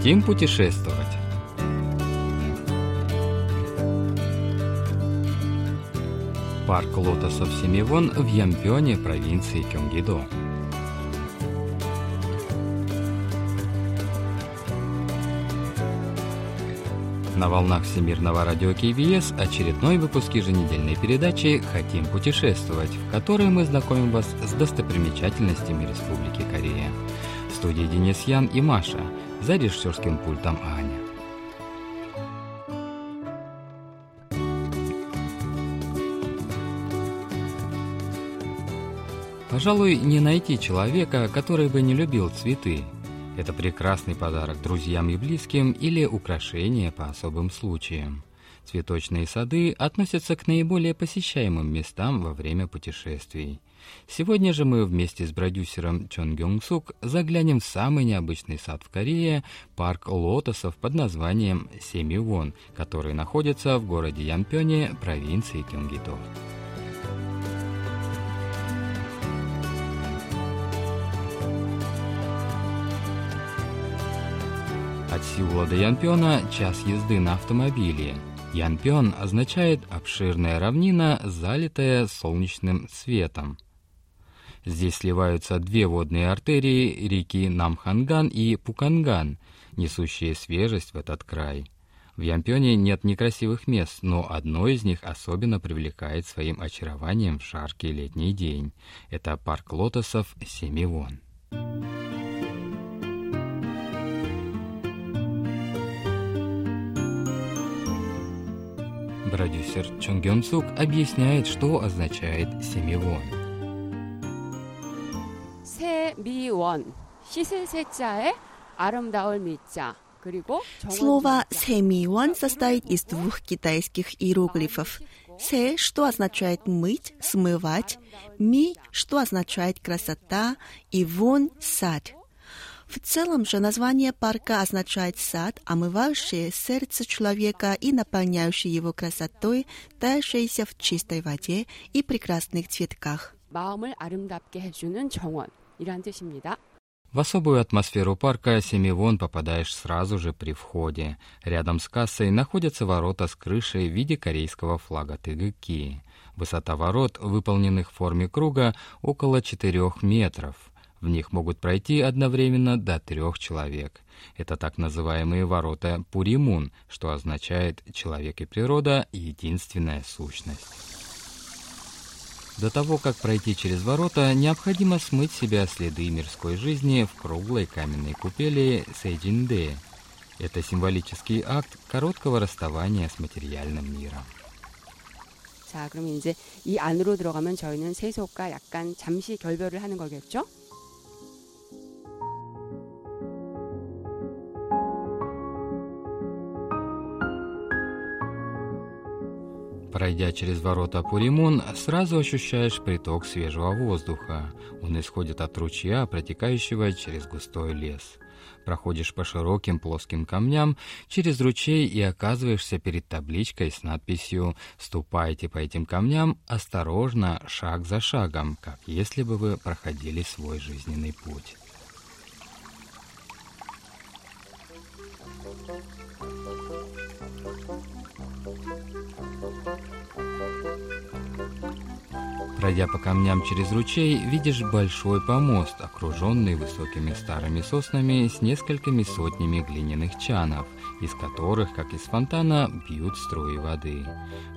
Хотим путешествовать? Парк лотосов Семивон в Ямпёне, провинции Кёнгидо. На волнах Всемирного радио КБС очередной выпуск еженедельной передачи «Хотим путешествовать», в которой мы знакомим вас с достопримечательностями Республики Корея. В студии Денис Ян и Маша, за режиссерским пультом Аня. Пожалуй, не найти человека, который бы не любил цветы. Это прекрасный подарок друзьям и близким или украшение по особым случаям. Цветочные сады относятся к наиболее посещаемым местам во время путешествий. Сегодня же мы вместе с продюсером Чон Гёнг Сук заглянем в самый необычный сад в Корее, парк лотосов под названием Семивон, который находится в городе Ямпёне, провинции Кёнгидо. От Сеула до Янпёна час езды на автомобиле. Янпён означает «обширная равнина, залитая солнечным светом». Здесь сливаются две водные артерии реки Намханган и Пуканган, несущие свежесть в этот край. В Ямпёне нет некрасивых мест, но одно из них особенно привлекает своим очарованием в жаркий летний день. Это парк лотосов Семивон. Продюсер Чон Гён Сук объясняет, что означает семивон. 원 씻을 세자에 아름다울 미자 그리고 Слово «семион» состоит из двух китайских иероглифов. «Се», что означает «мыть», «смывать», «ми», что означает «красота», и «вон» — «сад». В целом же название парка означает сад, омывающий сердце человека и наполняющий его красотой, таявшейся в чистой воде и прекрасных цветках. 마음을 아름답게 해주는 정원 이란 뜻입니다. В особую атмосферу парка Семивон попадаешь сразу же при входе. Рядом с кассой находятся ворота с крышей в виде корейского флага Тыгыки. Высота ворот, выполненных в форме круга, около 4 метров. В них могут пройти одновременно до трех человек. Это так называемые ворота Пуримун, что означает «человек и природа – единственная сущность». До того, как пройти через ворота, необходимо смыть себя следы мирской жизни в круглой каменной купели Сейджинде. Это символический акт короткого расставания с материальным миром. 자, 그러면 이제 이 안으로 들어가면 저희는 세속과 약간 잠시 결별을 하는 거겠죠? Пройдя через ворота Пуримун, сразу ощущаешь приток свежего воздуха. Он исходит от ручья, протекающего через густой лес. Проходишь по широким плоским камням через ручей и оказываешься перед табличкой с надписью «Ступайте по этим камням осторожно, шаг за шагом, как если бы вы проходили свой жизненный путь». Пройдя по камням через ручей, видишь большой помост, окруженный высокими старыми соснами с несколькими сотнями глиняных чанов, из которых, как из фонтана, бьют струи воды.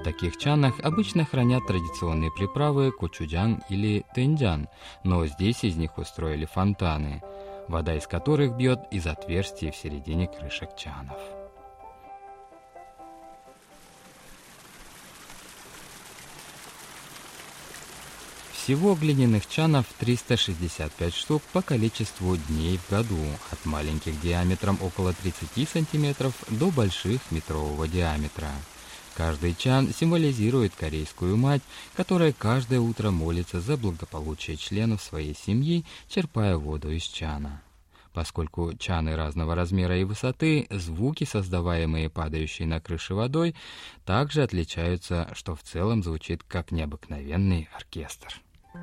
В таких чанах обычно хранят традиционные приправы кучуджан или тенджан, но здесь из них устроили фонтаны, вода из которых бьет из отверстий в середине крышек чанов. Всего глиняных чанов 365 штук по количеству дней в году, от маленьких диаметром около 30 сантиметров до больших метрового диаметра. Каждый чан символизирует корейскую мать, которая каждое утро молится за благополучие членов своей семьи, черпая воду из чана. Поскольку чаны разного размера и высоты, звуки, создаваемые падающей на крыше водой, также отличаются, что в целом звучит как необыкновенный оркестр. В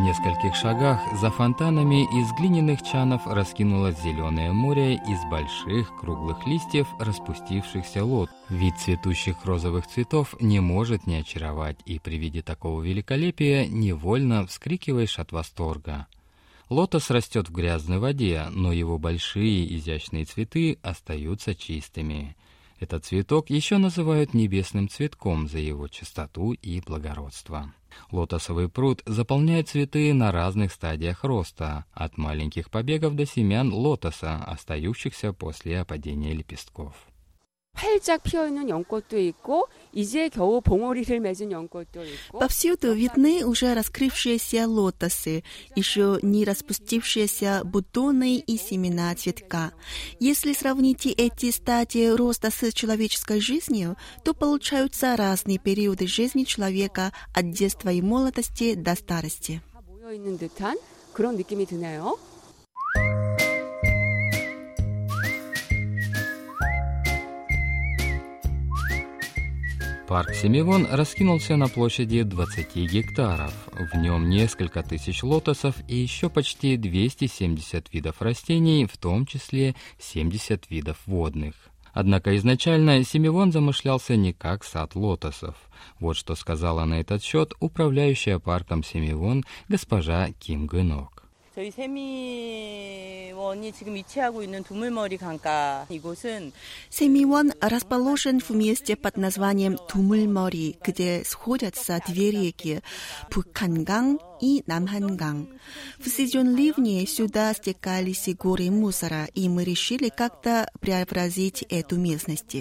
нескольких шагах за фонтанами из глиняных чанов раскинулось зеленое море из больших круглых листьев распустившихся лот. Вид цветущих розовых цветов не может не очаровать, и при виде такого великолепия невольно вскрикиваешь от восторга. Лотос растет в грязной воде, но его большие изящные цветы остаются чистыми. Этот цветок еще называют небесным цветком за его чистоту и благородство. Лотосовый пруд заполняет цветы на разных стадиях роста, от маленьких побегов до семян лотоса, остающихся после опадения лепестков. 활짝 피어 있는 연꽃도 있고 이제 겨우 봉오리를 맺은 연꽃도 있고 Повсюду видны уже раскрывшиеся лотосы, еще не распустившиеся бутоны и семена цветка. Если сравните эти стадии роста с человеческой жизнью, то получаются разные периоды жизни человека от детства и молодости до старости. 다 모여 있는 듯한 그런 느낌이 드네요. Парк Семивон раскинулся на площади 20 гектаров. В нем несколько тысяч лотосов и еще почти 270 видов растений, в том числе 70 видов водных. Однако изначально Семивон замышлялся не как сад лотосов. Вот что сказала на этот счет управляющая парком Семивон госпожа Ким Гынок. 저희 세미원이 지금 위치하고 있는 두물머리 강가 이곳은 Семион расположен в месте под названием Тумылмори, где сходятся две реки – Пукханган и Намханган. В сезон ливней сюда стекались горы мусора, и мы решили как-то преобразить эту местность.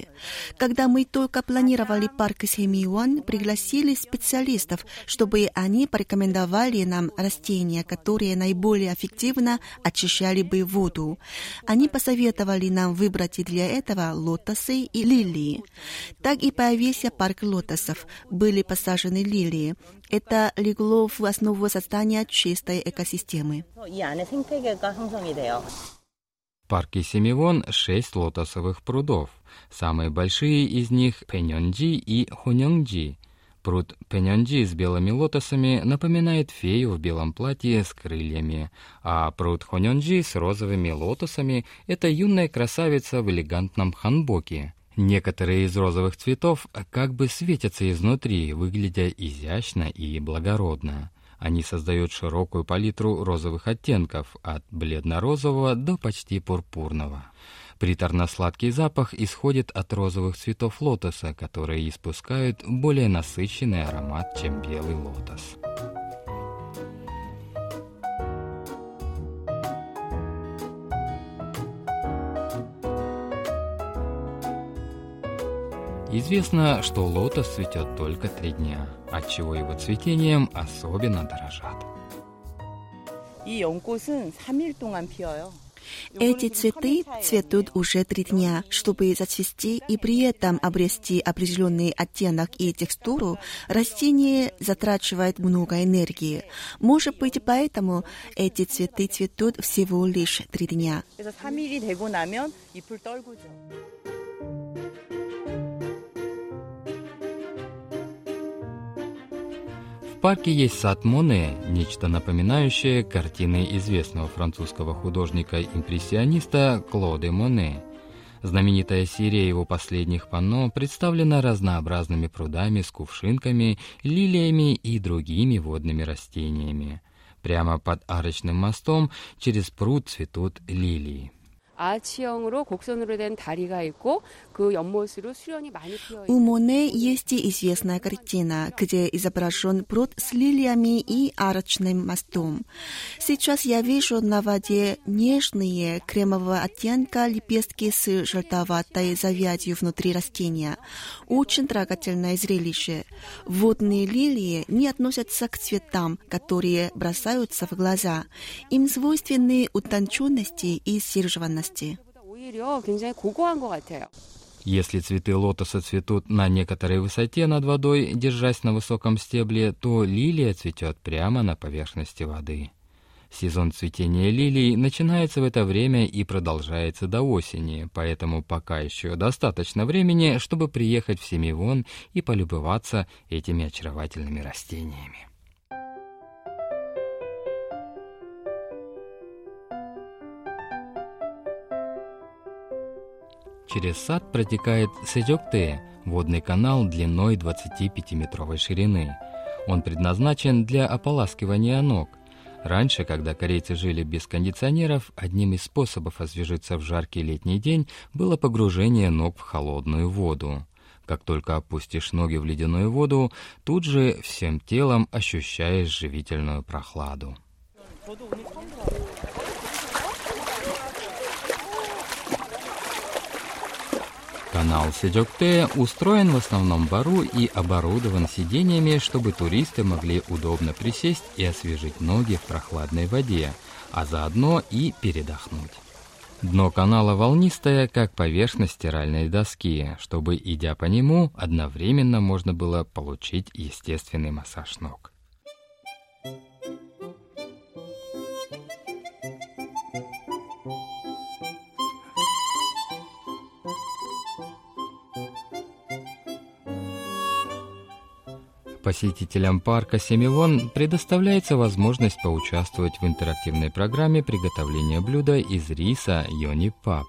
Когда мы только планировали парк Семион, пригласили специалистов, чтобы они порекомендовали нам растения, которые наиболее эффективно очищали бы воду. Они посоветовали нам выбрать для этого лотосы и лилии. Так и появился парк лотосов. Были посажены лилии. Это легло в основу его создания чистой экосистемы. В парке Семивон шесть лотосовых прудов. Самые большие из них – Пеньонджи и Хуньонджи. Пруд Пеньонджи с белыми лотосами напоминает фею в белом платье с крыльями, а пруд Хуньонджи с розовыми лотосами – это юная красавица в элегантном ханбоке – Некоторые из розовых цветов как бы светятся изнутри, выглядя изящно и благородно. Они создают широкую палитру розовых оттенков, от бледно-розового до почти пурпурного. Приторно-сладкий запах исходит от розовых цветов лотоса, которые испускают более насыщенный аромат, чем белый лотос. Известно, что лотос цветет только три дня, отчего его цветением особенно дорожат. Эти цветы цветут уже три дня. Чтобы зацвести и при этом обрести определенный оттенок и текстуру, растение затрачивает много энергии. Может быть, поэтому эти цветы цветут всего лишь три дня. В парке есть сад Моне, нечто напоминающее картины известного французского художника-импрессиониста Клоде Моне. Знаменитая серия его последних панно представлена разнообразными прудами с кувшинками, лилиями и другими водными растениями. Прямо под арочным мостом через пруд цветут лилии. У Моне есть известная картина, где изображен пруд с лилиями и арочным мостом. Сейчас я вижу на воде нежные кремового оттенка лепестки с желтоватой завязью внутри растения. Очень трогательное зрелище. Водные лилии не относятся к цветам, которые бросаются в глаза. Им свойственны утонченности и сдержанность власти. Если цветы лотоса цветут на некоторой высоте над водой, держась на высоком стебле, то лилия цветет прямо на поверхности воды. Сезон цветения лилий начинается в это время и продолжается до осени, поэтому пока еще достаточно времени, чтобы приехать в Семивон и полюбоваться этими очаровательными растениями. Через сад протекает Сэджокте, водный канал длиной 25-метровой ширины. Он предназначен для ополаскивания ног. Раньше, когда корейцы жили без кондиционеров, одним из способов освежиться в жаркий летний день было погружение ног в холодную воду. Как только опустишь ноги в ледяную воду, тут же всем телом ощущаешь живительную прохладу. Канал Седжокте устроен в основном бару и оборудован сиденьями, чтобы туристы могли удобно присесть и освежить ноги в прохладной воде, а заодно и передохнуть. Дно канала волнистое, как поверхность стиральной доски, чтобы, идя по нему, одновременно можно было получить естественный массаж ног. Посетителям парка Семивон предоставляется возможность поучаствовать в интерактивной программе приготовления блюда из риса Йони Пап.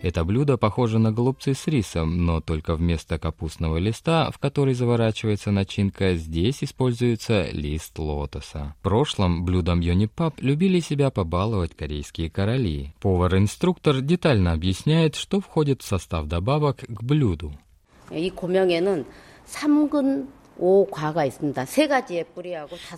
Это блюдо похоже на голубцы с рисом, но только вместо капустного листа, в который заворачивается начинка, здесь используется лист лотоса. В прошлом блюдом Йони Пап любили себя побаловать корейские короли. Повар-инструктор детально объясняет, что входит в состав добавок к блюду. 이 고명에는 삼근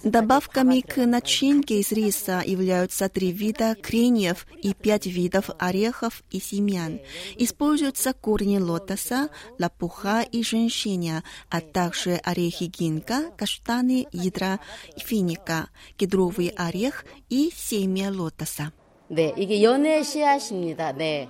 Добавками к начинке из риса являются три вида кореньев и пять видов орехов и семян. Используются корни лотоса, лопуха и женьшеня, а также орехи гинка, каштаны, ядра финика, кедровый орех и семя лотоса. 네, 이게 연애 씨앗입니다. 네.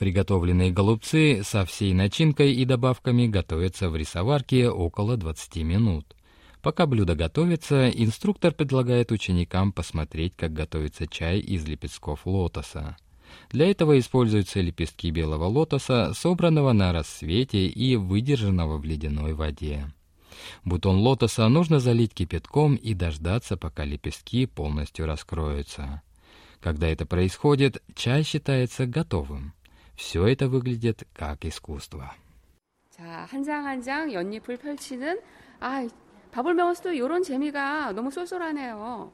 Приготовленные голубцы со всей начинкой и добавками готовятся в рисоварке около 20 минут. Пока блюдо готовится, инструктор предлагает ученикам посмотреть, как готовится чай из лепестков лотоса. Для этого используются лепестки белого лотоса, собранного на рассвете и выдержанного в ледяной воде. Бутон лотоса нужно залить кипятком и дождаться, пока лепестки полностью раскроются. Когда это происходит, чай считается готовым. Все это выглядит как искусство. 자, 한 장 한 장 연잎을 펼치는 아, 밥을 먹었을 때 이런 재미가 너무 쏠쏠하네요.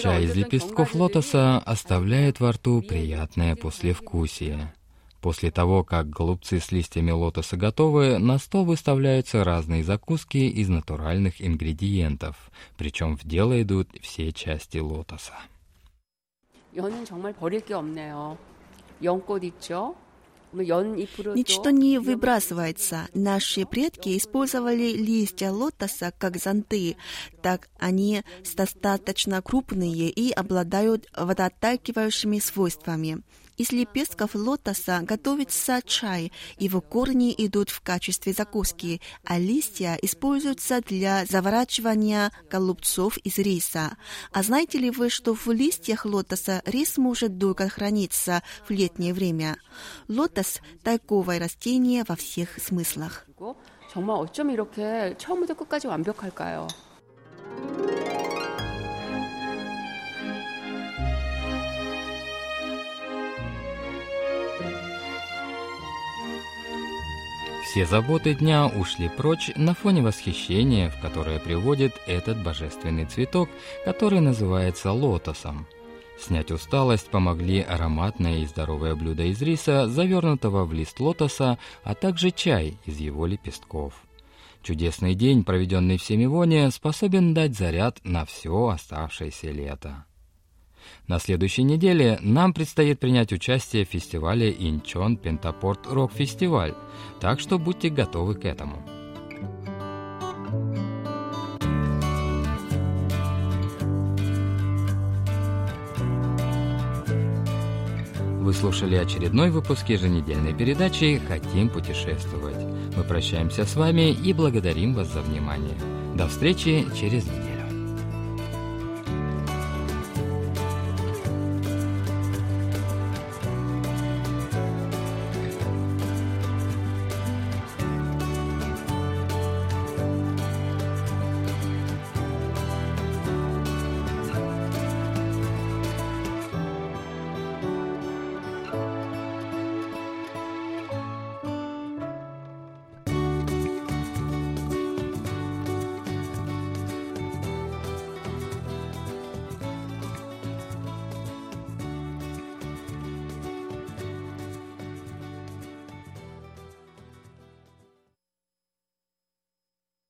Чай из лепестков лотоса оставляет во рту приятное послевкусие. После того, как голубцы с листьями лотоса готовы, на стол выставляются разные закуски из натуральных ингредиентов, причем в дело идут все части лотоса. Ничто не выбрасывается. Наши предки использовали листья лотоса как зонты, так они достаточно крупные и обладают водооттакивающими свойствами. Из лепестков лотоса готовится чай, его корни идут в качестве закуски, а листья используются для заворачивания голубцов из риса. А знаете ли вы, что в листьях лотоса рис может долго храниться в летнее время? Лотос – тайковое растение во всех смыслах. 정말 어쩜 이렇게 처음부터 끝까지 완벽할까요? Все заботы дня ушли прочь на фоне восхищения, в которое приводит этот божественный цветок, который называется лотосом. Снять усталость помогли ароматное и здоровое блюдо из риса, завернутого в лист лотоса, а также чай из его лепестков. Чудесный день, проведенный в Семивоне, способен дать заряд на все оставшееся лето. На следующей неделе нам предстоит принять участие в фестивале Инчон Пентапорт Рок Фестиваль, так что будьте готовы к этому. Вы слушали очередной выпуск еженедельной передачи «Хотим путешествовать». Мы прощаемся с вами и благодарим вас за внимание. До встречи через неделю.